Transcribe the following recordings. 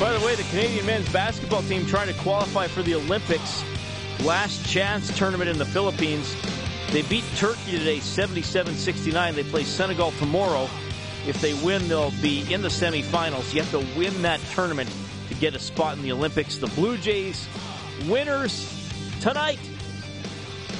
By the way, the Canadian men's basketball team trying to qualify for the Olympics. Last chance tournament in the Philippines. They beat Turkey today 77 69. They play Senegal tomorrow. If they win, they'll be in the semifinals. You have to win that tournament to get a spot in the Olympics. The Blue Jays winners tonight.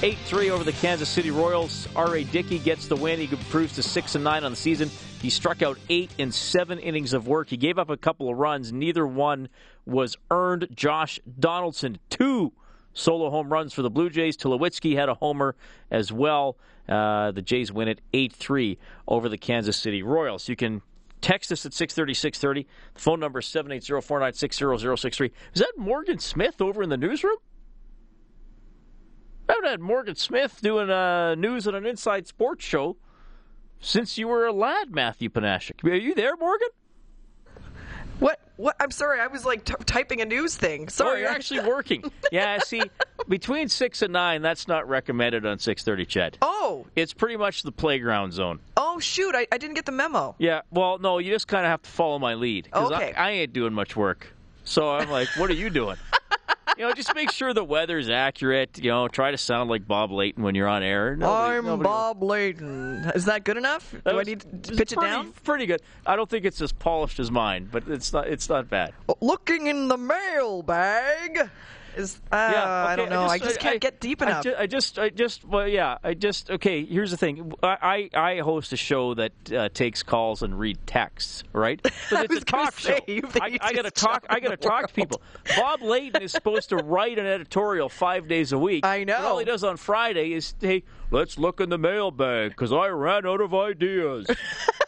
8 3 over the Kansas City Royals. R.A. Dickey gets the win. He improves to 6 and 9 on the season. He struck out eight in seven innings of work. He gave up a couple of runs. Neither one was earned. Josh Donaldson, two solo home runs for the Blue Jays. Tulowitzki had a homer as well. Uh, the Jays win it 8 3 over the Kansas City Royals. You can text us at 630 630. The phone number is 780 496 0063. Is that Morgan Smith over in the newsroom? I haven't had Morgan Smith doing uh, news on an inside sports show since you were a lad, Matthew Panashik. Are you there, Morgan? What? What? I'm sorry. I was like t- typing a news thing. Oh, Sorry. you're actually working. yeah, see, between six and nine, that's not recommended on six thirty. CHED. Oh. It's pretty much the playground zone. Oh shoot! I, I didn't get the memo. Yeah. Well, no, you just kind of have to follow my lead Okay. I, I ain't doing much work. So I'm like, what are you doing? you know, just make sure the weather's accurate. You know, try to sound like Bob Layton when you're on air. Nobody- I'm nobody- Bob Layton. Is that good enough? That Do I need to pitch it down? Pretty good. I don't think it's as polished as mine, but it's not. It's not bad. Looking in the mailbag. Is uh, I don't know. I just, can't get deep I enough. I just, I just, well, yeah, I just. Okay, here's the thing. I, I, I host a show that uh, takes calls and read texts, right? But it's a talk show. I, I gotta talk. I gotta talk to people. Bob Layton is supposed to write an editorial five days a week. I know. But all he does on Friday is, hey, let's look in the mailbag because I ran out of ideas.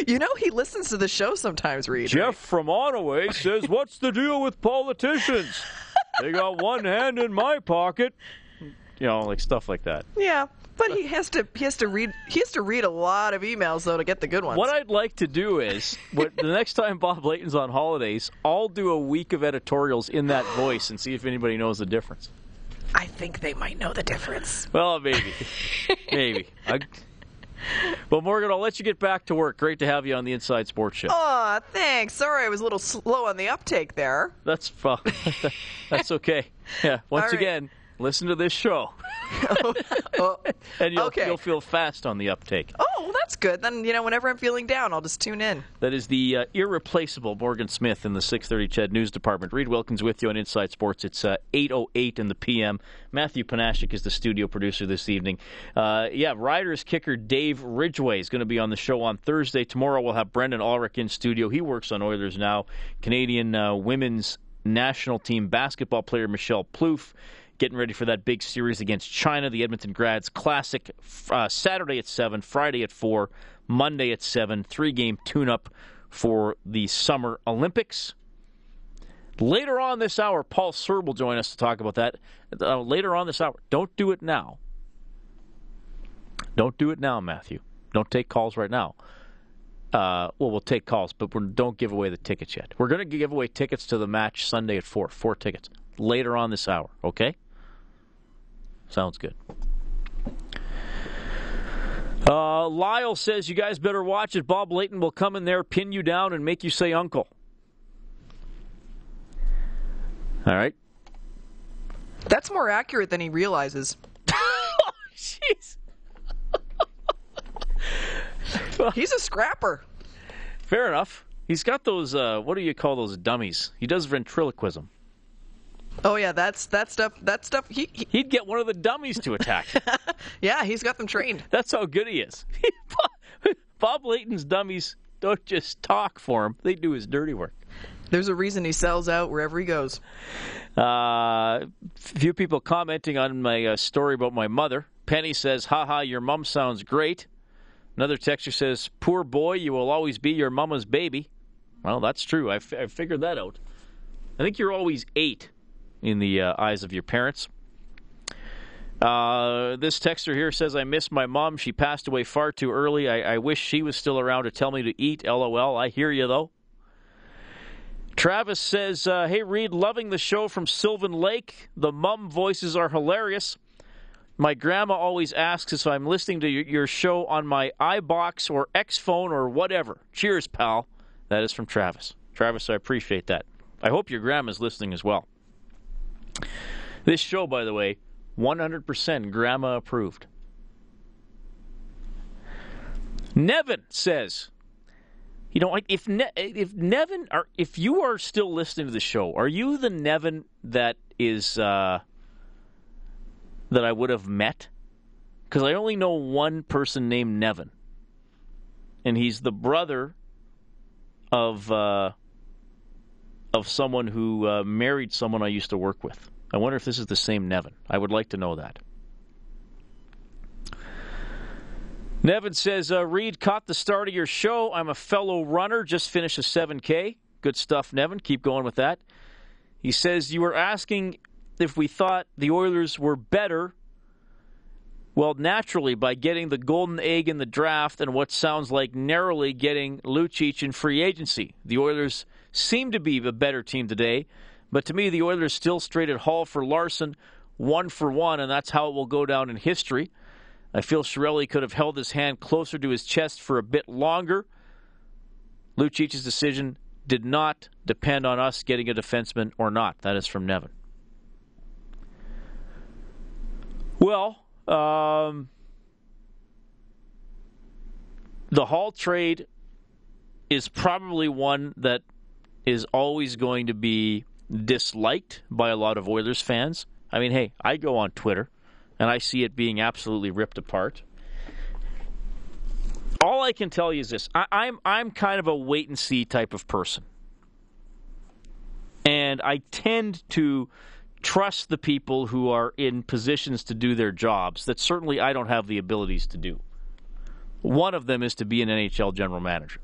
you know, he listens to the show sometimes. Reed. Jeff from Onoway says, "What's the deal with politicians? They got one hand in my pocket." You know, like stuff like that. Yeah, but he has to. He has to read. He has to read a lot of emails though to get the good ones. What I'd like to do is, what, the next time Bob Layton's on holidays, I'll do a week of editorials in that voice and see if anybody knows the difference. I think they might know the difference. Well, maybe, maybe. I, well, Morgan, I'll let you get back to work. Great to have you on the Inside Sports Show. Aw, thanks. Sorry, I was a little slow on the uptake there. That's fu- that's okay. Yeah. Once right. again, listen to this show, Oh, and you'll Okay. you'll feel fast on the uptake. oh, well, that's good. Then you know, whenever I'm feeling down, I'll just tune in. That is the uh, irreplaceable Morgan Smith in the 630 CHED News Department. Reed Wilkins with you on Inside Sports. It's uh, 8.08 in the p.m. Matthew Panashik is the studio producer this evening. Uh, yeah, Riders kicker Dave Ridgway is going to be on the show on Thursday. Tomorrow we'll have Brendan Ulrich in studio. He works on Oilers now. Canadian uh, women's national team basketball player Michelle Plouffe getting ready for that big series against China, the Edmonton Grads Classic, uh, Saturday at 7, Friday at 4, Monday at 7, three game tune up for the Summer Olympics. Later on this hour, Paul Serb will join us to talk about that. Uh, later on this hour. Don't do it now. Don't do it now, Matthew. Don't take calls right now. Uh, well, we'll take calls, but we're, don't give away the tickets yet. We're going to give away tickets to the match Sunday at 4. Four tickets. Later on this hour, okay? Sounds good. Uh, Lyle says you guys better watch it. Bob Layton will come in there, pin you down, and make you say uncle. All right. That's more accurate than he realizes. Jeez. He's a scrapper. Fair enough. He's got those. Uh, what do you call those dummies? He does ventriloquism. Oh yeah, that's that stuff. That stuff. He, he would get one of the dummies to attack. yeah, he's got them trained. That's how good he is. Bob Layton's dummies don't just talk for him; they do his dirty work. There's a reason he sells out wherever he goes. Uh, few people commenting on my uh, story about my mother. Penny says, "Haha, your mom sounds great." Another texter says, "Poor boy, you will always be your mama's baby." Well, that's true. I, f- I figured that out. I think you're always eight in the uh, eyes of your parents. Uh, this texter here says, I miss my mom. She passed away far too early. I, I wish she was still around to tell me to eat. LOL. I hear you, though. Travis says, uh, Hey, Reed, loving the show from Sylvan Lake. The mum voices are hilarious. My grandma always asks if I'm listening to your show on my iBox or X phone or whatever. Cheers, pal. That is from Travis. Travis, I appreciate that. I hope your grandma's listening as well. This show, by the way, 100% grandma approved. Nevin says, you know, if ne- if Nevin are if you are still listening to the show, are you the Nevin that is uh, that I would have met? Because I only know one person named Nevin, and he's the brother of uh, of someone who uh, married someone I used to work with. I wonder if this is the same Nevin. I would like to know that. Nevin says, uh, Reed caught the start of your show. I'm a fellow runner, just finished a 7K. Good stuff, Nevin. Keep going with that. He says, You were asking if we thought the Oilers were better. Well, naturally, by getting the golden egg in the draft and what sounds like narrowly getting Lucic in free agency. The Oilers seem to be a better team today, but to me, the Oilers still traded Hall for Larsson, one for one, and that's how it will go down in history. I feel Chiarelli could have held his hand closer to his chest for a bit longer. Lucic's decision did not depend on us getting a defenseman or not. That is from Nevin. Well, um, the Hall trade is probably one that is always going to be disliked by a lot of Oilers fans. I mean, hey, I go on Twitter and I see it being absolutely ripped apart. All I can tell you is this: I, I'm I'm kind of a wait and see type of person, and I tend to trust the people who are in positions to do their jobs that certainly I don't have the abilities to do. One of them is to be an NHL general manager.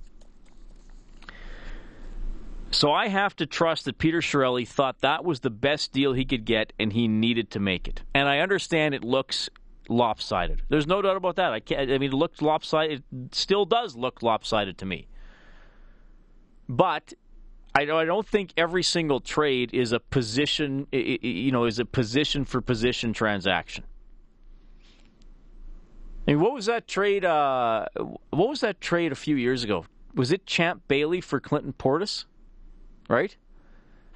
So I have to trust that Peter Chiarelli thought that was the best deal he could get and he needed to make it. And I understand it looks lopsided. There's no doubt about that. I can't I mean it looked lopsided it still does look lopsided to me. But I I don't think every single trade is a position you know is a position for position transaction. I mean, what was that trade? Uh, what was that trade a few years ago? Was it Champ Bailey for Clinton Portis? Right?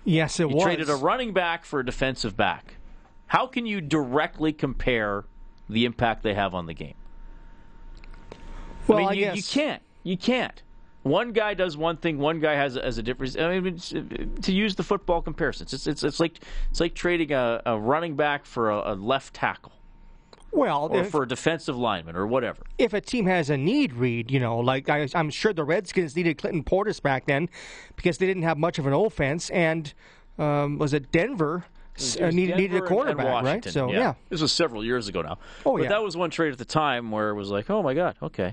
Yes, it you was. traded a running back for a defensive back. How can you directly compare the impact they have on the game? Well, I mean, I you, guess. you can't. You can't. One guy does one thing. One guy has a, has a difference. I mean, to use the football comparisons, it's it's, it's like it's like trading a, a running back for a, a left tackle. Well, or if, for a defensive lineman or whatever. If a team has a need, Reed, you know, like I, am sure the Redskins needed Clinton Portis back then because they didn't have much of an offense, and um, was it Denver? It uh, needed, needed a cornerback, right? So yeah. yeah. this was several years ago now. Oh yeah. but yeah, that was one trade at the time where it was like, oh my god, okay.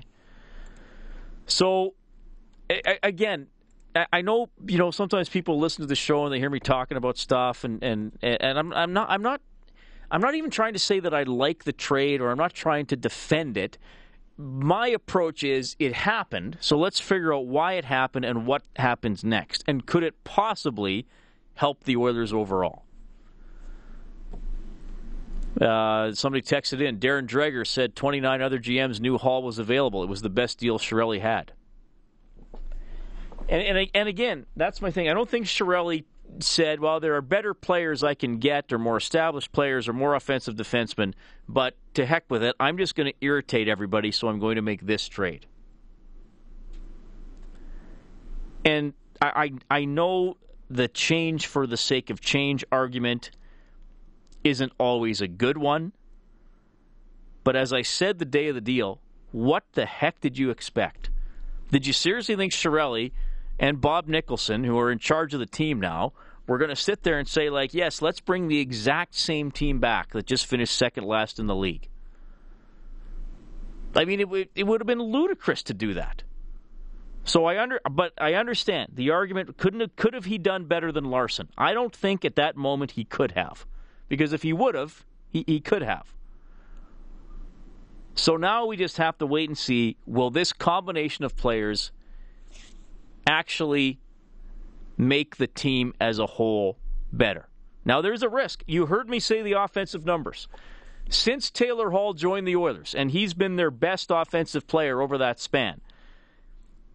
So, again, I know you know sometimes people listen to the show and they hear me talking about stuff, and and and I'm I'm not I'm not I'm not even trying to say that I like the trade or I'm not trying to defend it. My approach is it happened, so let's figure out why it happened and what happens next. And could it possibly help the Oilers overall? Uh, somebody texted in. Darren Dreger said 29 other GMs knew Hall was available. It was the best deal Chiarelli had. And, and, and again, that's my thing. I don't think Chiarelli said, well, there are better players I can get, or more established players, or more offensive defensemen, but to heck with it, I'm just going to irritate everybody, so I'm going to make this trade. And I, I, I know the change for the sake of change argument isn't always a good one. But as I said the day of the deal, what the heck did you expect? Did you seriously think Chiarelli and Bob Nicholson, who are in charge of the team now, were going to sit there and say, like, yes, let's bring the exact same team back that just finished second last in the league? I mean, it, it would have been ludicrous to do that. So I under, but I understand the argument. Couldn't have, could have he done better than Larsson? I don't think at that moment he could have, because if he would have, he, he could have. So now we just have to wait and see will this combination of players actually make the team as a whole better? Now, there's a risk. You heard me say the offensive numbers. Since Taylor Hall joined the Oilers, and he's been their best offensive player over that span,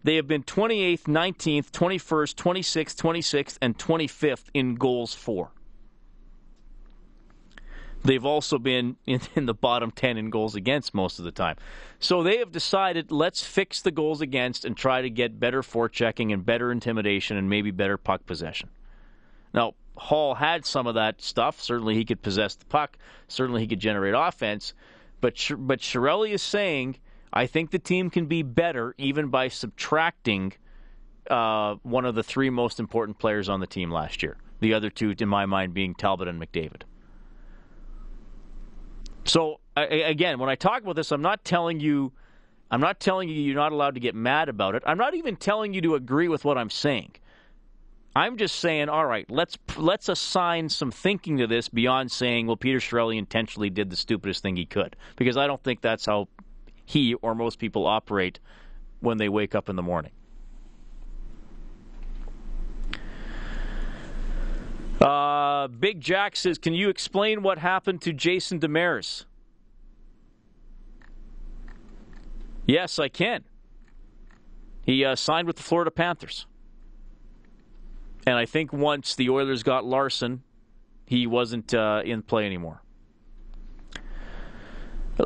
they have been 28th, 19th, 21st, 26th, 26th, and 25th in goals for. They've also been in, in, the bottom 10 in goals against most of the time. So they have decided let's fix the goals against and try to get better forechecking and better intimidation and maybe better puck possession. Now, Hall had some of that stuff. Certainly he could possess the puck. Certainly he could generate offense. But, but Chiarelli is saying, I think the team can be better even by subtracting uh, one of the three most important players on the team last year. The other two, in my mind, being Talbot and McDavid. So I, again, when I talk about this, I'm not telling you, I'm not telling you you're not allowed to get mad about it. I'm not even telling you to agree with what I'm saying. I'm just saying, all right, let's let's assign some thinking to this beyond saying, well, Peter Chiarelli intentionally did the stupidest thing he could, because I don't think that's how he or most people operate when they wake up in the morning. Uh, Big Jack says, "Can you explain what happened to Jason Demers?" Yes, I can. He uh, signed with the Florida Panthers, and I think once the Oilers got Larsson, he wasn't uh, in play anymore.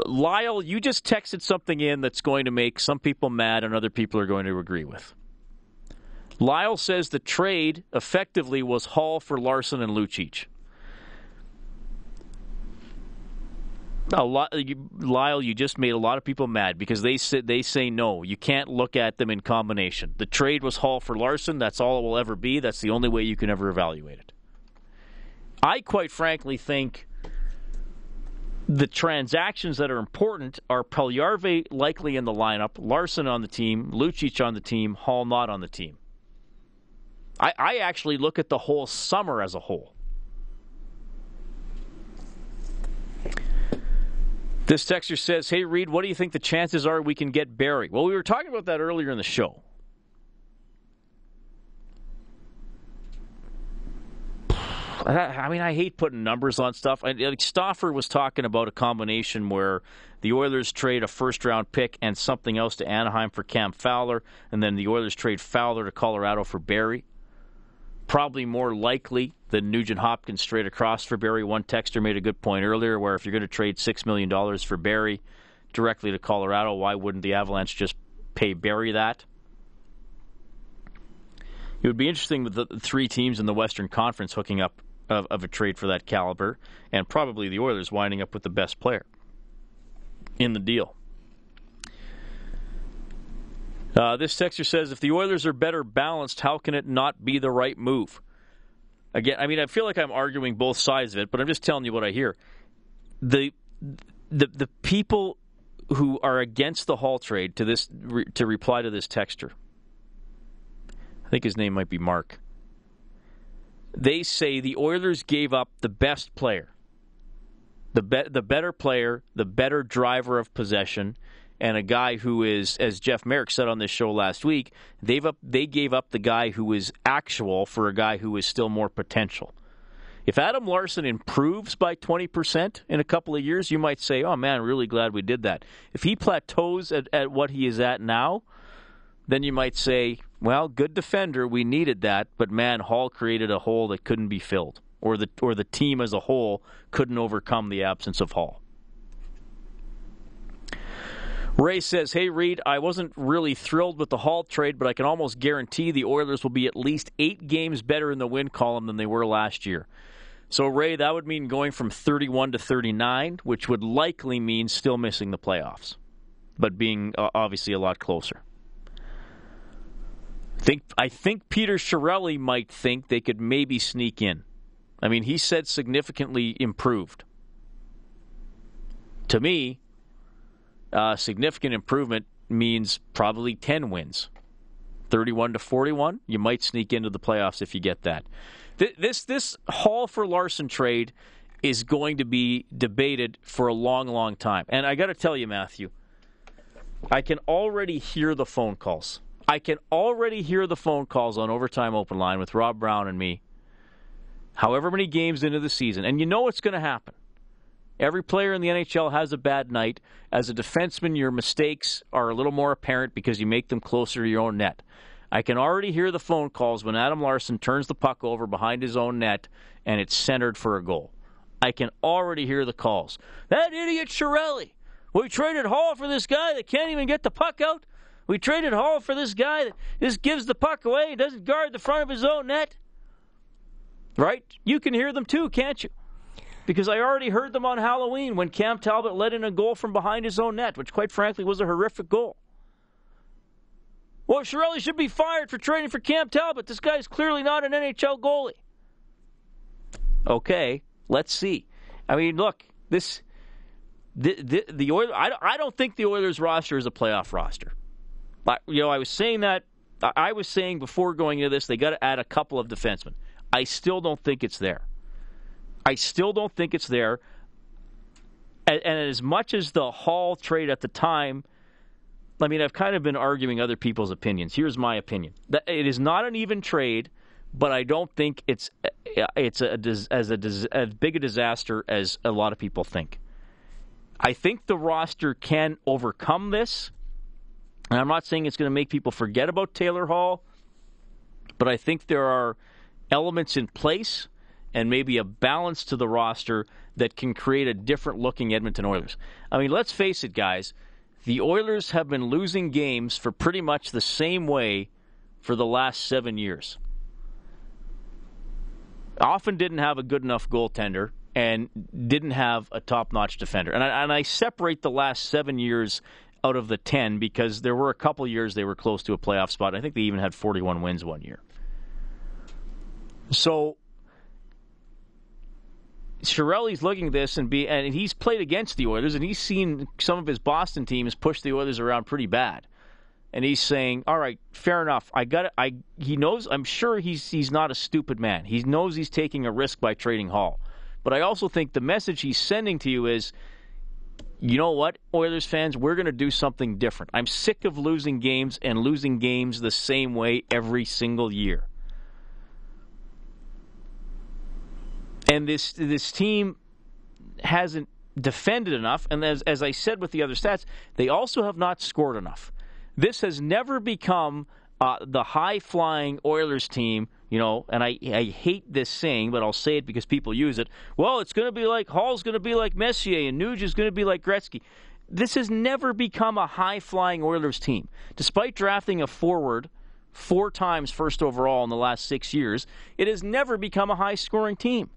Lyle, you just texted something in that's going to make some people mad and other people are going to agree with. Lyle says the trade effectively was Hall for Larsson and Lucic. A lot, you, Lyle, you just made a lot of people mad because they said they say no. You can't look at them in combination. The trade was Hall for Larsson. That's all it will ever be. That's the only way you can ever evaluate it. I quite frankly think the transactions that are important are Puljujarvi likely in the lineup, Larsson on the team, Lucic on the team, Hall not on the team. I, I actually look at the whole summer as a whole. This texter says, Hey, Reed, what do you think the chances are we can get Barrie? Well, we were talking about that earlier in the show. I mean, I hate putting numbers on stuff. Like Stauffer was talking about a combination where the Oilers trade a first round pick and something else to Anaheim for Cam Fowler, and then the Oilers trade Fowler to Colorado for Barrie probably more likely than Nugent Hopkins straight across for Barrie. One texter made a good point earlier where if you're going to trade $6 million for Barrie directly to Colorado, why wouldn't the Avalanche just pay Barrie that? It would be interesting with the three teams in the Western Conference hooking up of, of a trade for that caliber, and probably the Oilers winding up with the best player in the deal. Uh, this texture says, if the Oilers are better balanced, how can it not be the right move? Again, I mean, I feel like I'm arguing both sides of it, but I'm just telling you what I hear. The the the people who are against the Hall trade to this to reply to this texture. I think his name might be Mark. They say the Oilers gave up the best player, the be- the better player, the better driver of possession, and a guy who is, as Jeff Merrick said on this show last week, they've up, they gave up the guy who is actual for a guy who is still more potential. If Adam Larsson improves by 20% in a couple of years, you might say, oh man, really glad we did that. If he plateaus at, at what he is at now, then you might say, well, good defender, we needed that, but man, Hall created a hole that couldn't be filled, or the or the team as a whole couldn't overcome the absence of Hall. Ray says, Hey, Reed, I wasn't really thrilled with the Hall trade, but I can almost guarantee the Oilers will be at least eight games better in the win column than they were last year. So, Ray, that would mean going from 31 to 39, which would likely mean still missing the playoffs, but being uh, obviously a lot closer. Think I think Peter Chiarelli might think they could maybe sneak in. I mean, he said significantly improved. To me, uh, significant improvement means probably 10 wins. 31 to 41, you might sneak into the playoffs if you get that. This this Hall for Larsson trade is going to be debated for a long, long time. And I got to tell you, Matthew, I can already hear the phone calls. I can already hear the phone calls on Overtime Open Line with Rob Brown and me. However many games into the season, and you know what's going to happen. Every player in the NHL has a bad night. As a defenseman, your mistakes are a little more apparent because you make them closer to your own net. I can already hear the phone calls when Adam Larsson turns the puck over behind his own net and it's centered for a goal. I can already hear the calls. That idiot Chiarelli. We traded Hall for this guy that can't even get the puck out. We traded Hall for this guy that just gives the puck away, doesn't guard the front of his own net. Right? You can hear them too, can't you? Because I already heard them on Halloween when Cam Talbot let in a goal from behind his own net, which quite frankly was a horrific goal. Well, Chiarelli should be fired for trading for Cam Talbot. This guy is clearly not an NHL goalie. Okay, let's see. I mean, look, this the the, the Oilers. I, I don't think the Oilers roster is a playoff roster. But, you know, I was saying that. I was saying before going into this, they got to add a couple of defensemen. I still don't think it's there. I still don't think it's there. And, as much as the Hall trade at the time I mean, I've kind of been arguing other people's opinions. Here's my opinion: that it is not an even trade, but I don't think it's eh, it's a, as a as big a disaster as a lot of people think. I think the roster can overcome this, and I'm not saying it's going to make people forget about Taylor Hall, but I think there are elements in place and maybe a balance to the roster that can create a different looking Edmonton Oilers. I mean, let's face it, guys the Oilers have been losing games for pretty much the same way for the last seven years. Often didn't have a good enough goaltender and didn't have a top notch defender. And I, and I separate the last seven years out of the 10 because there were a couple years they were close to a playoff spot. I think they even had 41 wins one year. So Chiarelli's looking at this and be and he's played against the Oilers and he's seen some of his Boston teams push the Oilers around pretty bad. And he's saying, "All right, fair enough. I got it. I he knows. I'm sure he's he's not a stupid man. He knows he's taking a risk by trading Hall. But I also think the message he's sending to you is, you know what, Oilers fans, we're going to do something different. I'm sick of losing games and losing games the same way every single year. And this this team hasn't defended enough. And as, as I said with the other stats, they also have not scored enough. This has never become uh, the high flying Oilers team, you know, and I, I hate this saying, but I'll say it because people use it. Well, it's going to be like Hall's going to be like Messier and Nuge is going to be like Gretzky. This has never become a high flying Oilers team. Despite drafting a forward four times first overall in the last six years, it has never become a high scoring team.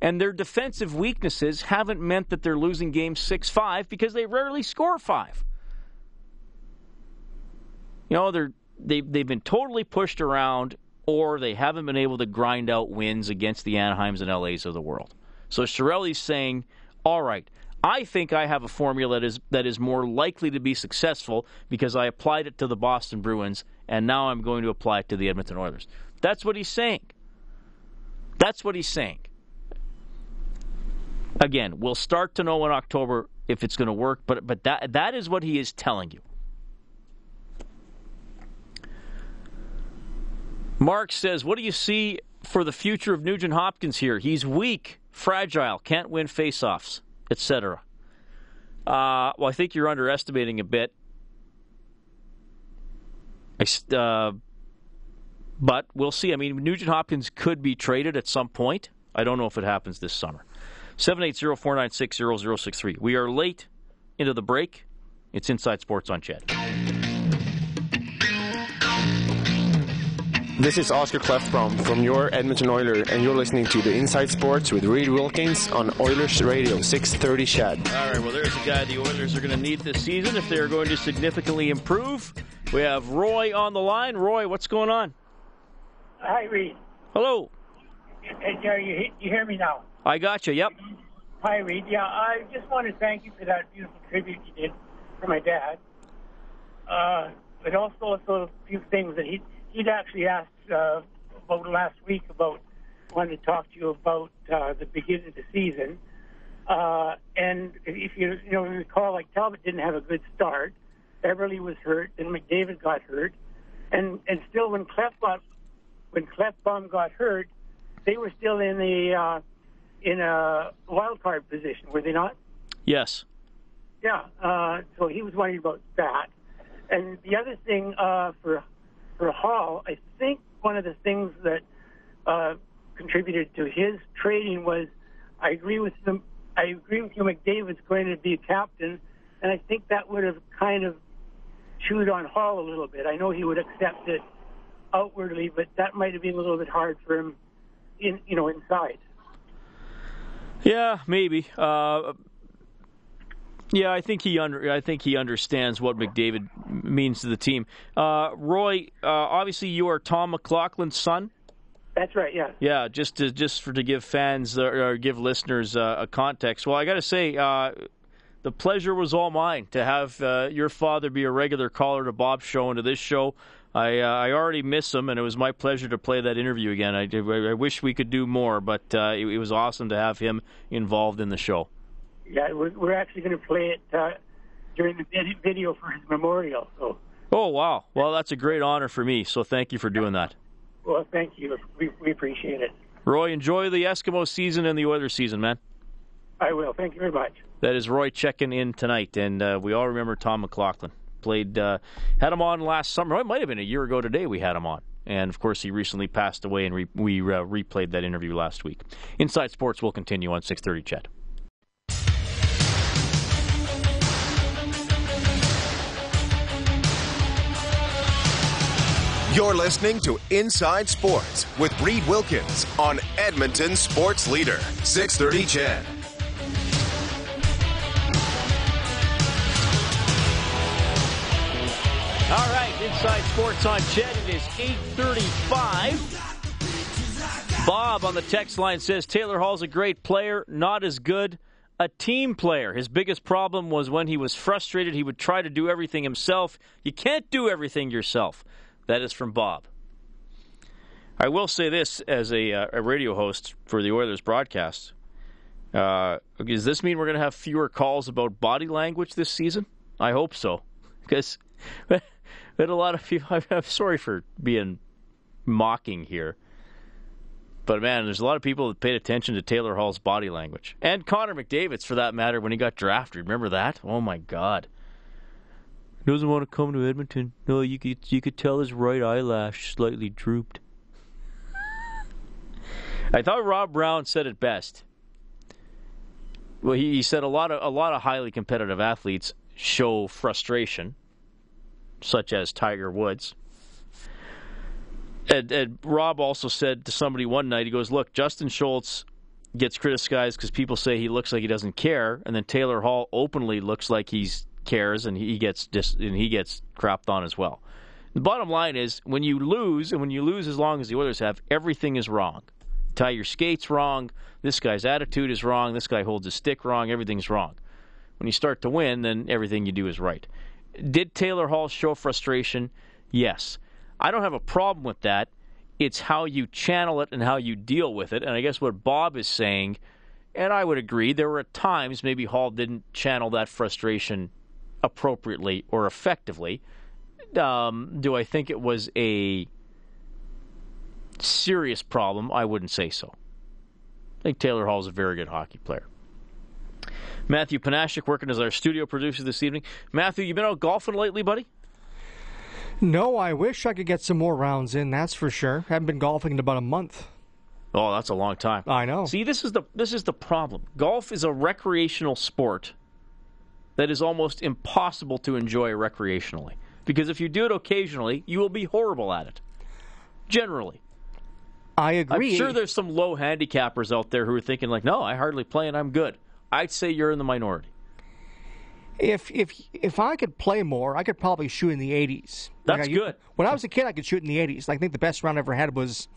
And their defensive weaknesses haven't meant that they're losing games 6 5 because they rarely score 5. You know, they're, they've, they've been totally pushed around or they haven't been able to grind out wins against the Anaheims and LAs of the world. So Chiarelli's saying, all right, I think I have a formula that is, that is more likely to be successful because I applied it to the Boston Bruins and now I'm going to apply it to the Edmonton Oilers. That's what he's saying. That's what he's saying. Again, we'll start to know in October if it's going to work, but but that that is what he is telling you. Mark says, "What do you see for the future of Nugent Hopkins here? He's weak, fragile, can't win faceoffs, etc." Uh, well, I think you're underestimating a bit. Uh, but we'll see. I mean, Nugent Hopkins could be traded at some point. I don't know if it happens this summer. 780 496 0063. We are late into the break. It's Inside Sports on CHED. This is Oscar Klefbom from your Edmonton Oiler, and you're listening to the Inside Sports with Reed Wilkins on Oilers Radio 630 CHED. All right, well, there's a guy the Oilers are going to need this season if they're going to significantly improve. We have Roy on the line. Roy, what's going on? Hi, Reed. Hello. Hey, you, you hear me now? I got you, yep. Hi, Reed. Yeah, I just want to thank you for that beautiful tribute you did for my dad. Uh, but also, also a few things that he he'd actually asked uh, about last week about wanted to talk to you about uh, the beginning of the season. Uh, and if you you know recall, like Talbot didn't have a good start. Eberle was hurt, and McDavid got hurt, and and still when Clef got when Klefbom got hurt, they were still in the uh, in a wild card position, were they not? Yes. Yeah. Uh, so he was wondering about that, and the other thing uh, for for Hall, I think one of the things that uh, contributed to his trading was, I agree with him. I agree with you. McDavid's going to be a captain, and I think that would have kind of chewed on Hall a little bit. I know he would accept it outwardly, but that might have been a little bit hard for him, in you know, inside. Yeah, maybe. Uh, yeah, I think he under I think he understands what McDavid means to the team. Uh, Roy, uh, obviously you are Tom McLaughlin's son. That's right. Yeah. Yeah, just to just for to give fans uh, or give listeners uh, a context. Well, I got to say, uh, the pleasure was all mine to have uh, your father be a regular caller to Bob's show and to this show. I I already miss him, and it was my pleasure to play that interview again. I, I wish we could do more, but it, it was awesome to have him involved in the show. Yeah, we're, we're actually going to play it uh, during the video for his memorial. So. Oh wow! Well, that's a great honor for me. So thank you for doing that. Well, thank you. We, we appreciate it. Roy, enjoy the Eskimo season and the Oilers season, man. I will. Thank you very much. That is Roy checking in tonight, and uh, we all remember Tom McLaughlin. Played, uh, had him on last summer. It might have been a year ago today. We had him on, and of course, he recently passed away, and re- we uh, replayed that interview last week. Inside Sports will continue on six thirty. CHED. You're listening to Inside Sports with Reed Wilkins on Edmonton Sports Leader, 630 CHED. All right, Inside Sports on CHED. It is 835. Bob on the text line says Taylor Hall's a great player, not as good a team player. His biggest problem was when he was frustrated, he would try to do everything himself. You can't do everything yourself. That is from Bob. I will say this as a, uh, a radio host for the Oilers broadcast. Uh, does this mean we're going to have fewer calls about body language this season? I hope so, because had a lot of people. I'm sorry for being mocking here, but man, there's a lot of people that paid attention to Taylor Hall's body language and Connor McDavid's, for that matter, when he got drafted. Remember that? Oh my God! doesn't want to come to Edmonton. No, you could you could tell his right eyelash slightly drooped. I thought Rob Brown said it best. Well, he, he said a lot of a lot of highly competitive athletes show frustration, such as Tiger Woods. And, and Rob also said to somebody one night, he goes, "Look, Justin Schultz gets criticized because people say he looks like he doesn't care, and then Taylor Hall openly looks like he cares and he gets dis- and he gets crapped on as well. The bottom line is when you lose and when you lose as long as the Oilers have, everything is wrong. tie your skates wrong. This guy's attitude is wrong. This guy holds his stick wrong. Everything's wrong. When you start to win, then everything you do is right. Did Taylor Hall show frustration? Yes. I don't have a problem with that. It's how you channel it and how you deal with it. And I guess what Bob is saying, and I would agree, there were times maybe Hall didn't channel that frustration appropriately or effectively. Um, do I think it was a serious problem? I wouldn't say so. I think Taylor Hall is a very good hockey player. Matthew Panashik working as our studio producer this evening. Matthew, you been out golfing lately, buddy? No, I wish I could get some more rounds in. That's for sure. Haven't been golfing in about a month. Oh, that's a long time. I know. See, this is the this is the problem. Golf is a recreational sport that is almost impossible to enjoy recreationally. Because if you do it occasionally, you will be horrible at it. generally. I agree. I'm sure there's some low handicappers out there who are thinking like, "No, I hardly play and I'm good." I'd say you're in the minority. If if if I could play more, I could probably shoot in the 80s. That's like I, good. When I was a kid, I could shoot in the 80s. I think the best round I ever had was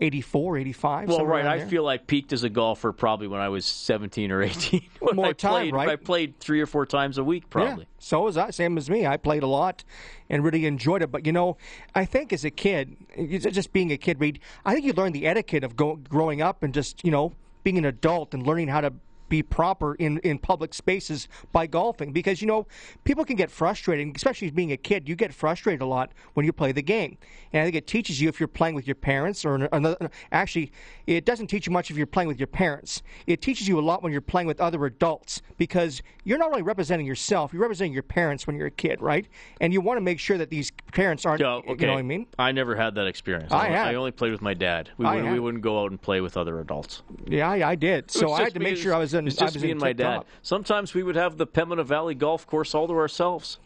84, 85. Well, right. I feel I peaked as a golfer probably when I was 17 or 18. when More I time, played, right? I played three or four times a week, probably. Yeah, so was I. Same as me. I played a lot and really enjoyed it. But you know, I think as a kid, just being a kid, I think you learn the etiquette of go, growing up and just you know being an adult and learning how to be proper in, in public spaces by golfing because you know people can get frustrated especially being a kid you get frustrated a lot when you play the game and i think it teaches you if you're playing with your parents or another actually it doesn't teach you much if you're playing with your parents it teaches you a lot when you're playing with other adults because you're not only representing yourself you're representing your parents when you're a kid right and you want to make sure that these parents aren't Oh, okay. you know what i mean I never had that experience. I only, had. I only played with my dad. We, I wouldn't, we wouldn't go out and play with other adults. yeah i, I did so i had to make sure i was in It's just me and my dad. Sometimes we would have the Pembina Valley Golf Course all to ourselves.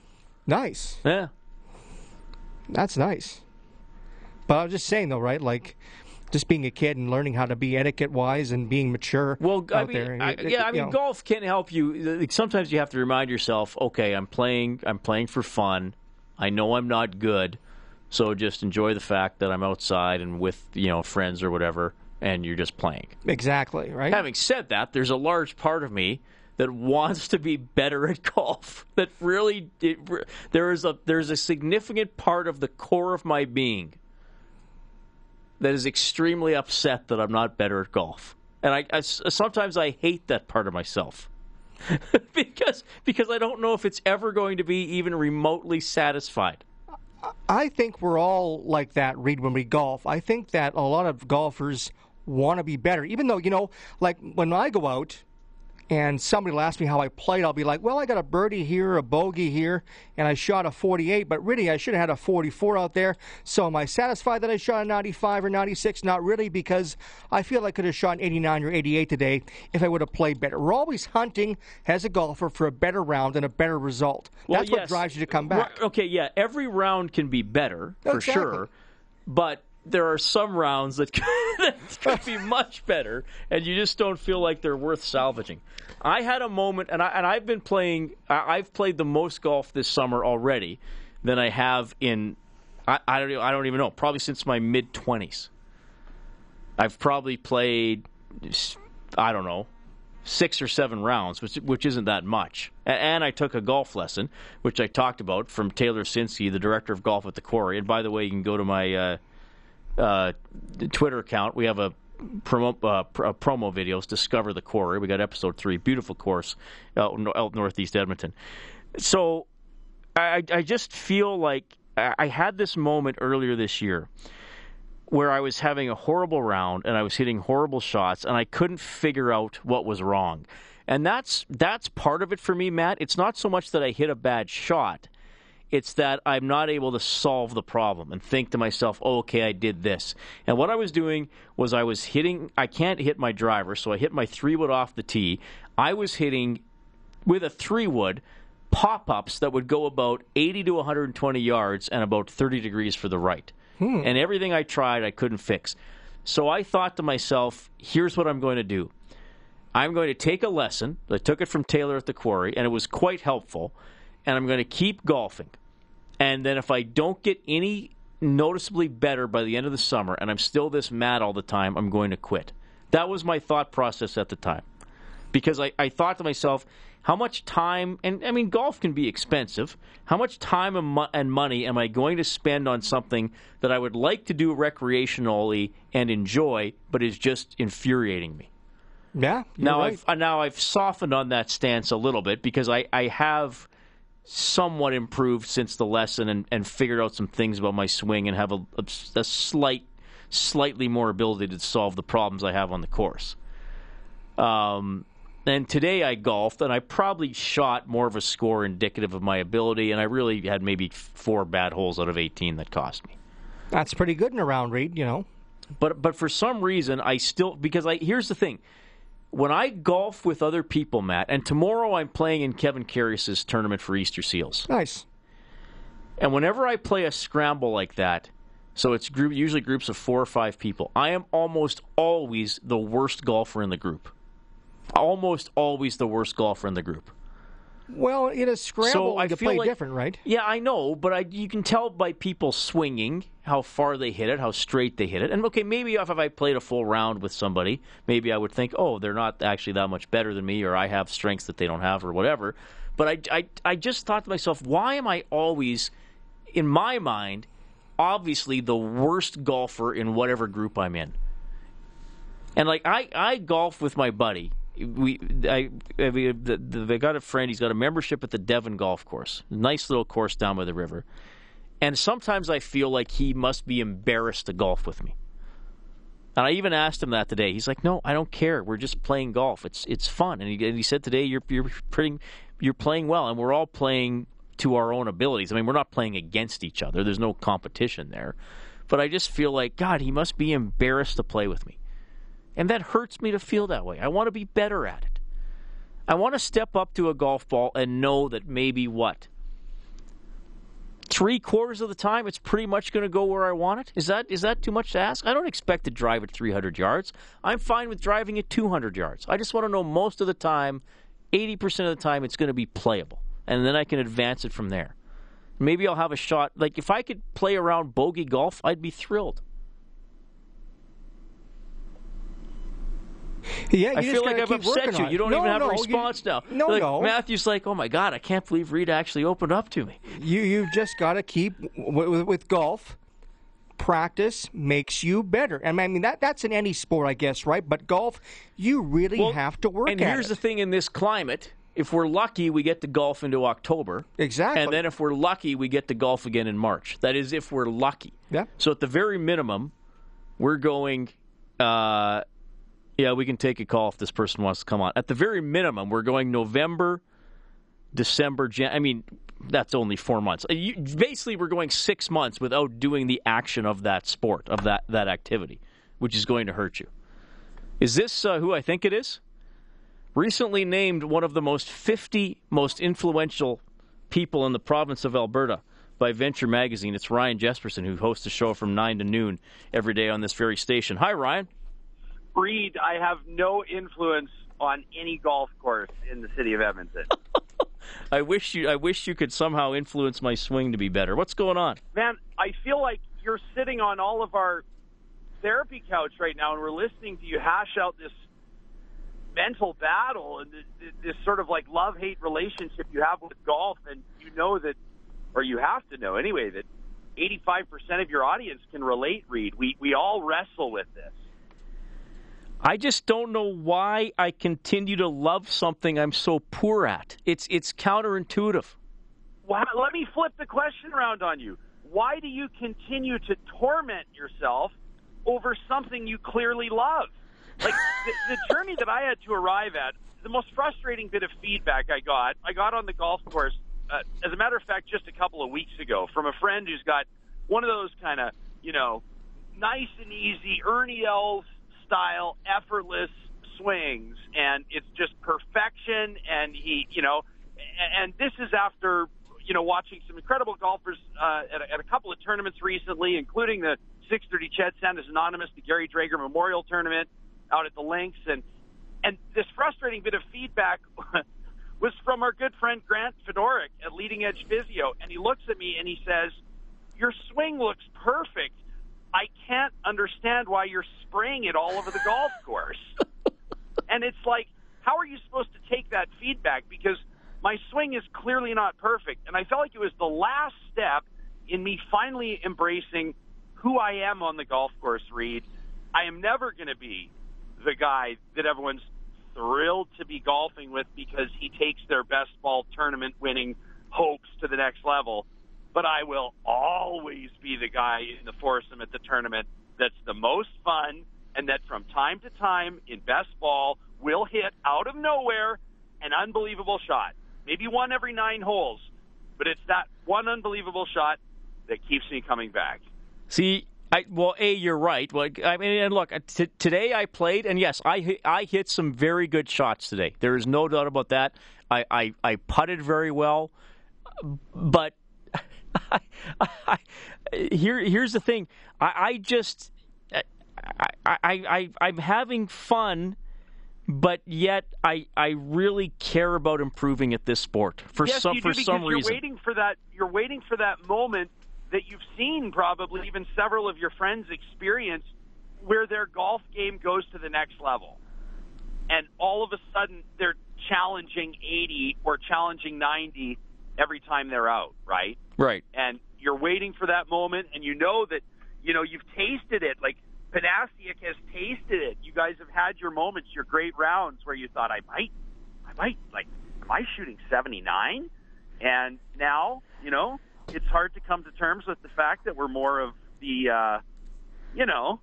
nice Yeah. That's nice. But I was just saying though, right? Like just being a kid and learning how to be etiquette wise and being mature Well, I mean, there. I, yeah, I mean, know. golf can help you. Sometimes you have to remind yourself, okay, I'm playing. I'm playing for fun. I know I'm not good, so just enjoy the fact that I'm outside and with you know friends or whatever, and you're just playing. Exactly, right? Having said that, there's a large part of me that wants to be better at golf. That really, it, there is a there's a significant part of the core of my being that is extremely upset that I'm not better at golf, and I, I sometimes I hate that part of myself. because because I don't know if it's ever going to be even remotely satisfied. I think we're all like that, Reed, when we golf. I think that a lot of golfers want to be better, even though, you know, like when I go out and somebody will ask me how I played, I'll be like, well, I got a birdie here, a bogey here, and I shot a 48, but really I should have had a 44 out there. So am I satisfied that I shot a 95 or 96? Not really, because I feel I could have shot an 89 or 88 today if I would have played better. We're always hunting as a golfer for a better round and a better result. Well, That's what drives you to come back. Okay, yeah, every round can be better for Exactly. sure, but there are some rounds that could, that could be much better, and you just don't feel like they're worth salvaging. I had a moment, and I and I've been playing. I- I've played the most golf this summer already than I have in. I, I don't. I don't even know. Probably since my mid twenties. I've probably played. I don't know six or seven rounds, which which isn't that much. And I took a golf lesson, which I talked about from Taylor Sinsky, the director of golf at the Quarry. And by the way, you can go to my uh, uh, Twitter account. We have a promo uh, uh, promo videos. Discover the Quarry. We got episode three. Beautiful course out, out northeast Edmonton. So I, I just feel like I had this moment earlier this year where I was having a horrible round and I was hitting horrible shots and I couldn't figure out what was wrong. And that's that's part of it for me, Matt. It's not so much that I hit a bad shot. It's that I'm not able to solve the problem and think to myself, oh, okay, I did this. And what I was doing was I was hitting, I can't hit my driver, so I hit my three wood off the tee. I was hitting with a three wood pop ups that would go about 80 to 120 yards and about 30 degrees for the right. Hmm. And everything I tried, I couldn't fix. So I thought to myself, here's what I'm going to do. I'm going to take a lesson. I took it from Taylor at the quarry, and it was quite helpful. And I'm going to keep golfing. And then if I don't get any noticeably better by the end of the summer, and I'm still this mad all the time, I'm going to quit. That was my thought process at the time. Because I, I thought to myself, how much time, and I mean, golf can be expensive. How much time and, mo- and money am I going to spend on something that I would like to do recreationally and enjoy, but is just infuriating me? Yeah. now right. I've uh, now I've softened on that stance a little bit because I, I have somewhat improved since the lesson and, and figured out some things about my swing and have a, a, a slight slightly more ability to solve the problems I have on the course. Um, and today I golfed and I probably shot more of a score indicative of my ability and I really had maybe four bad holes out of 18 that cost me. That's pretty good in a round, Reed, you know. But but for some reason I still because I here's the thing. When I golf with other people, Matt, and tomorrow I'm playing in Kevin Carius's tournament for Easter Seals. Nice. And whenever I play a scramble like that, So it's group, usually groups of four or five people. I am almost always the worst golfer in the group. Almost always the worst golfer in the group. Well, in a scramble, so I feel play like, different, right? Yeah, I know, but I, you can tell by people swinging how far they hit it, how straight they hit it. And okay, maybe if I played a full round with somebody, maybe I would think, oh, they're not actually that much better than me, or I have strengths that they don't have, or whatever. But I, I, I just thought to myself, why am I always, in my mind, obviously the worst golfer in whatever group I'm in? And like I, I golf with my buddy we I, mean, the, the, they got a friend. He's got a membership at the Devon Golf Course, nice little course down by the river. And sometimes I feel like he must be embarrassed to golf with me. And I even asked him that today. He's like, "No, I don't care. We're just playing golf. It's it's fun." And he, and he said today, "You're you're pretty, you're playing well, and we're all playing to our own abilities. I mean, we're not playing against each other. There's no competition there." But I just feel like God, he must be embarrassed to play with me. And that hurts me to feel that way. I want to be better at it. I want to step up to a golf ball and know that maybe what? Three quarters of the time, it's pretty much going to go where I want it. Is that is that too much to ask? I don't expect to drive it 300 yards. I'm fine with driving it 200 yards. I just want to know most of the time, 80% of the time, it's going to be playable, and then I can advance it from there. Maybe I'll have a shot. Like if I could play around bogey golf, I'd be thrilled. Yeah, I feel like I've upset you. You don't no, even have no, a response you, now. No, like, no. Matthew's like, oh my god, I can't believe Reed actually opened up to me. You you've just got to keep with, with golf. Practice makes you better, and I mean that that's in any sport, I guess, right? But golf, you really well, have to work. And here's it. the thing: in this climate, if we're lucky, we get to golf into October. Exactly. And then if we're lucky, we get to golf again in March. That is, if we're lucky. Yeah. So at the very minimum, we're going. Uh, yeah, we can take a call if this person wants to come on. At the very minimum, we're going November, December, Jan- I mean, that's only four months. Uh, you, basically, we're going six months without doing the action of that sport, of that, that activity, which is going to hurt you. Is this uh, who I think it is? Recently named one of the most 50 most influential people in the province of Alberta by Venture Magazine. It's Ryan Jespersen, who hosts a show from 9 to noon every day on this very station. Hi, Ryan. Reed, I have no influence on any golf course in the city of Edmonton. I wish you I wish you could somehow influence my swing to be better. What's going on? Man, I feel like you're sitting on all of our therapy couch right now and we're listening to you hash out this mental battle and this, this sort of like love-hate relationship you have with golf and you know that or you have to know anyway that 85% of your audience can relate, Reed. We we all wrestle with this. I just don't know why I continue to love something I'm so poor at. It's it's counterintuitive. Let me flip the question around on you. Why do you continue to torment yourself over something you clearly love? Like the, the journey that I had to arrive at, the most frustrating bit of feedback I got, I got on the golf course. Uh, as a matter of fact, just a couple of weeks ago, from a friend who's got one of those kind of, you know, nice and easy Ernie Els style, effortless swings, and it's just perfection. And he, you know, and this is after you know watching some incredible golfers uh, at, a, at a couple of tournaments recently, including the 6:30 CHED Sanders Anonymous, the Gary Drager Memorial Tournament out at the links, and and this frustrating bit of feedback was from our good friend Grant Fedorik at Leading Edge Physio, and he looks at me and he says, "Your swing looks perfect." I can't understand why you're spraying it all over the golf course. and it's like, how are you supposed to take that feedback? Because my swing is clearly not perfect. And I felt like it was the last step in me finally embracing who I am on the golf course, Reed. I am never going to be the guy that everyone's thrilled to be golfing with because he takes their best ball tournament winning hopes to the next level but I will always be the guy in the foursome at the tournament that's the most fun and that from time to time in best ball will hit out of nowhere an unbelievable shot. Maybe one every nine holes, but it's that one unbelievable shot that keeps me coming back. See, I, well, a you're right. Well, I mean, and look, t- today I played, and yes, I I hit some very good shots today. There is no doubt about that. I I, I putted very well, but I, I, here, here's the thing. I, I just, I, I, I, I'm having fun but yet I I really care about improving at this sport for yes, some you for do, some you're reason. waiting for that. You're waiting for that moment that you've seen probably even several of your friends experience, where their golf game goes to the next level, and all of a sudden they're challenging 80 or challenging 90 every time they're out, right? Right. And you're waiting for that moment, and you know that you know you've tasted it, like Panasiuk has tasted it. You guys have had your moments, your great rounds where you thought, I might, I might, like, am I shooting 79? And now, you know, it's hard to come to terms with the fact that we're more of the, uh, you know,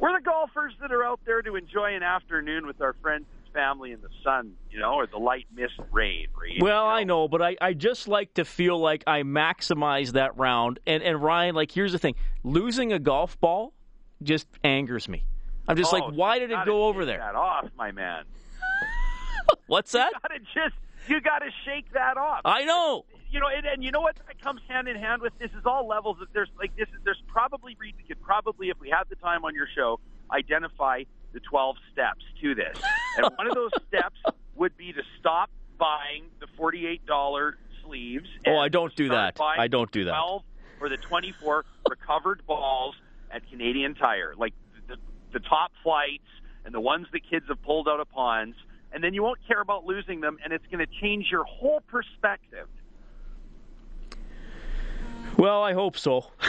we're the golfers that are out there to enjoy an afternoon with our friends family in the sun, you know, or the light mist rain. Reed, well, you know? I know, but I, I just like to feel like I maximize that round. And, and Ryan, like, here's the thing losing a golf ball just angers me. I'm just oh, like, why did it go over there? That off, my man. What's that? You gotta just you gotta shake that off. I know. You know, and, and you know what that comes hand in hand with this is all levels. That there's like this. Is, there's probably we could probably, if we had the time on your show, identify the 12 steps to this. And one of those steps would be to stop buying the $48 sleeves. Oh, I don't do that. I don't do that. 12 or the 24 recovered balls at Canadian Tire, like the, the top flights and the ones that kids have pulled out of ponds, and then you won't care about losing them, and it's going to change your whole perspective. Well, I hope so.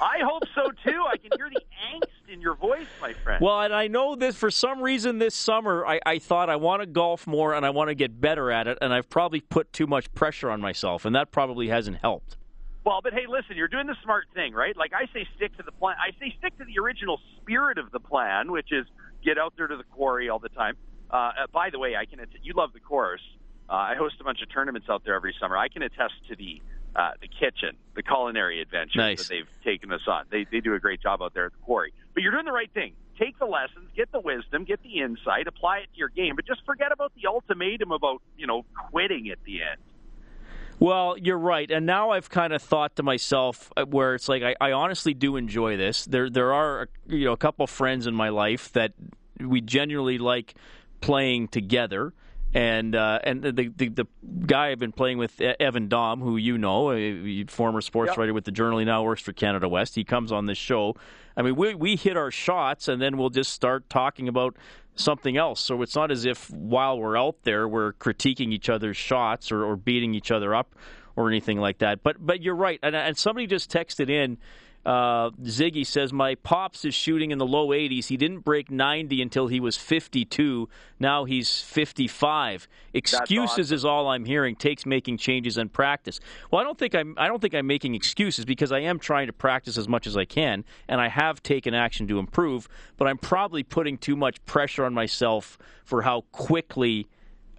I hope so too. I can hear the angst in your voice, my friend. Well, and I know that for some reason this summer I, I thought I want to golf more and I want to get better at it, and I've probably put too much pressure on myself, and that probably hasn't helped. Well, but hey, listen, you're doing the smart thing, right? Like I say, stick to the plan. I say stick to the original spirit of the plan, which is get out there to the quarry all the time. Uh, uh, by the way, I can. you love the course. Uh, I host a bunch of tournaments out there every summer. I can attest to the uh, the kitchen, the culinary adventure nice. that they've taken us on. They they do a great job out there at the quarry. But you're doing the right thing. Take the lessons, get the wisdom, get the insight, apply it to your game, but just forget about the ultimatum about you know quitting at the end. Well, you're right, and now I've kind of thought to myself uh, where it's like I, I honestly do enjoy this. There, there are you know a couple friends in my life that we genuinely like playing together. And uh, and the, the, the guy I've been playing with, Evan Daum, who you know, a former sports yep. writer with the Journal, he now works for Canada West. He comes on this show. I mean, we we hit our shots, and then we'll just start talking about something else. So it's not as if while we're out there we're critiquing each other's shots or, or beating each other up or anything like that. But but you're right, and, and somebody just texted in. Uh, Ziggy says my pops is shooting in the low 80s. He didn't break 90 until he was 52. Now he's 55. Excuses awesome. is all I'm hearing. Takes making changes and practice. Well, I don't think I'm. I don't think I'm making excuses because I am trying to practice as much as I can, and I have taken action to improve. But I'm probably putting too much pressure on myself for how quickly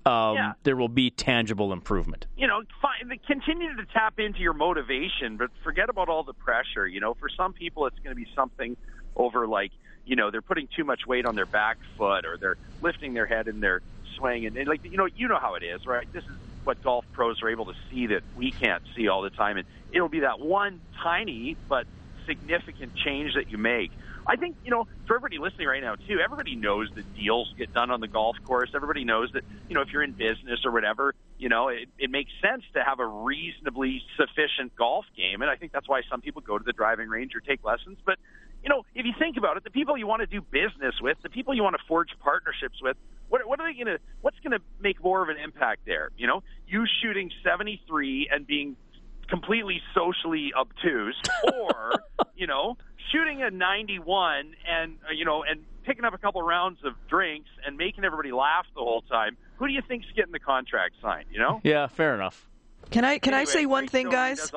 um, yeah. there will be tangible improvement. You know, find, continue to tap into your motivation, but forget about all the pressure. You know, for some people, it's going to be something over like, you know, they're putting too much weight on their back foot, or they're lifting their head and they're swaying, and, and like, you know, you know how it is, right? This is what golf pros are able to see that we can't see all the time, and it'll be that one tiny but significant change that you make. I think, you know, for everybody listening right now, too, everybody knows that deals get done on the golf course. Everybody knows that, you know, if you're in business or whatever, you know, it, it makes sense to have a reasonably sufficient golf game. And I think that's why some people go to the driving range or take lessons. But, you know, if you think about it, the people you want to do business with, the people you want to forge partnerships with, what, what are they going to, what's going to make more of an impact there? You know, you shooting 73 and being completely socially obtuse or, you know, shooting a 91 and uh, you know and picking up a couple rounds of drinks and making everybody laugh the whole time who do you think's getting the contract signed you know yeah fair enough can I can anyway, I say one thing, guys?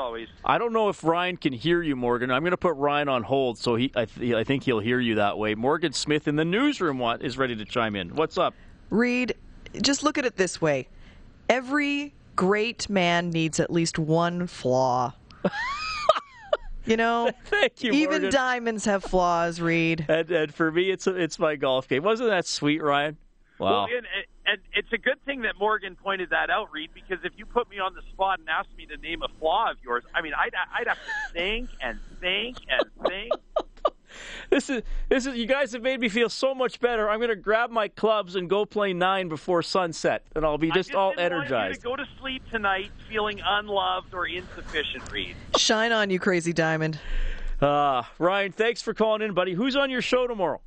I don't know if Ryan can hear you, Morgan. I'm going to put Ryan on hold, so he I, th- I think he'll hear you that way. Morgan Smith in the newsroom want, is ready to chime in. What's up, Reed? Just look at it this way: every great man needs at least one flaw. You know, thank you. Even Morgan. diamonds have flaws, Reed. And, and for me, it's it's my golf game. Wasn't that sweet, Ryan? Wow. Well, and, and it's a good thing that Morgan pointed that out, Reed, because if you put me on the spot and asked me to name a flaw of yours, I mean, I'd, I'd have to think and think and think. This is this is you guys have made me feel so much better. I'm going to grab my clubs and go play nine before sunset, and I'll be just, just all didn't energized. Want you to go to sleep tonight feeling unloved or insufficient, Reed. Shine on, you crazy diamond. Uh, Ryan, thanks for calling in, buddy. Who's on your show tomorrow?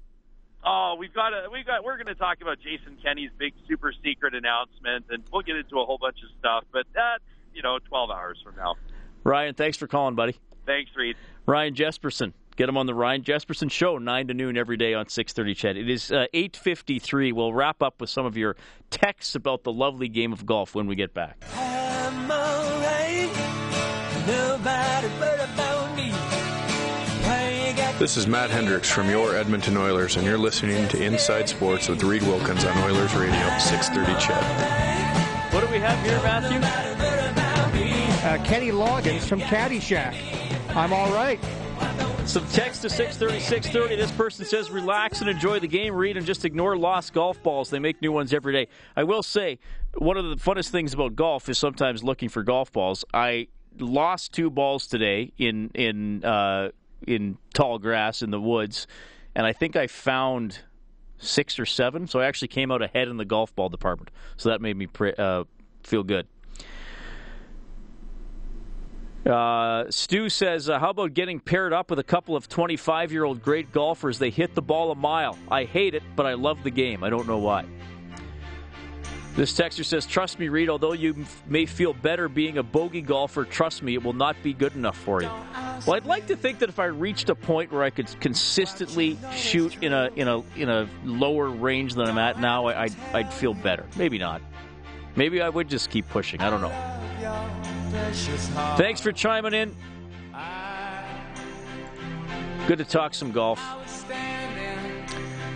Oh, we've got a, we've got we're going to talk about Jason Kenney's big super secret announcement, and we'll get into a whole bunch of stuff. But that's you know 12 hours from now. Ryan, thanks for calling, buddy. Thanks, Reed. Ryan Jespersen. Get them on the Ryan Jespersen Show, 9 to noon every day on 630 CHED. It is uh, 8.53. We'll wrap up with some of your texts about the lovely game of golf when we get back. This is Matt Hendricks from your Edmonton Oilers, and you're listening to Inside Sports with Reed Wilkins on Oilers Radio, 630 CHED. What do we have here, Matthew? Uh, Kenny Loggins from Caddyshack. I'm all right. Some text to 630, 630. This person says, relax and enjoy the game, Reed and just ignore lost golf balls. They make new ones every day. I will say, one of the funnest things about golf is sometimes looking for golf balls. I lost two balls today in in uh, in tall grass in the woods, and I think I found six or seven. So I actually came out ahead in the golf ball department. So that made me pre- uh, feel good. Uh, Stu says, uh, How about getting paired up with a couple of 25 year old great golfers? They hit the ball a mile. I hate it, but I love the game. I don't know why. This texter says, Trust me, Reed, although you may feel better being a bogey golfer, trust me, it will not be good enough for you. Well, I'd like to think that if I reached a point where I could consistently shoot in a in a in a lower range than I'm at now, I, I'd, I'd feel better. Maybe not. Maybe I would just keep pushing. I don't know. Thanks for chiming in. Good to talk some golf.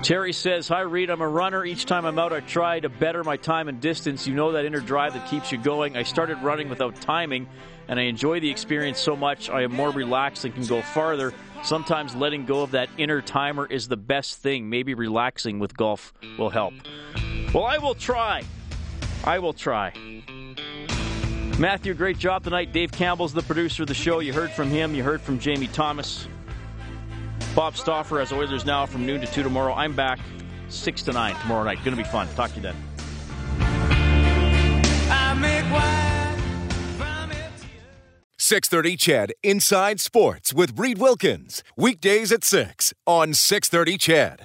Terry says, Hi, Reed. I'm a runner. Each time I'm out, I try to better my time and distance. You know that inner drive that keeps you going. I started running without timing, and I enjoy the experience so much. I am more relaxed and can go farther. Sometimes letting go of that inner timer is the best thing. Maybe relaxing with golf will help. Well, I will try. I will try. Matthew, great job tonight. Dave Campbell's the producer of the show. You heard from him. You heard from Jamie Thomas. Bob Stauffer has Oilers now from noon to 2 tomorrow. I'm back 6 to 9 tomorrow night. Going to be fun. Talk to you then. 630 CHED Inside Sports with Reed Wilkins. Weekdays at 6 on 630 CHED.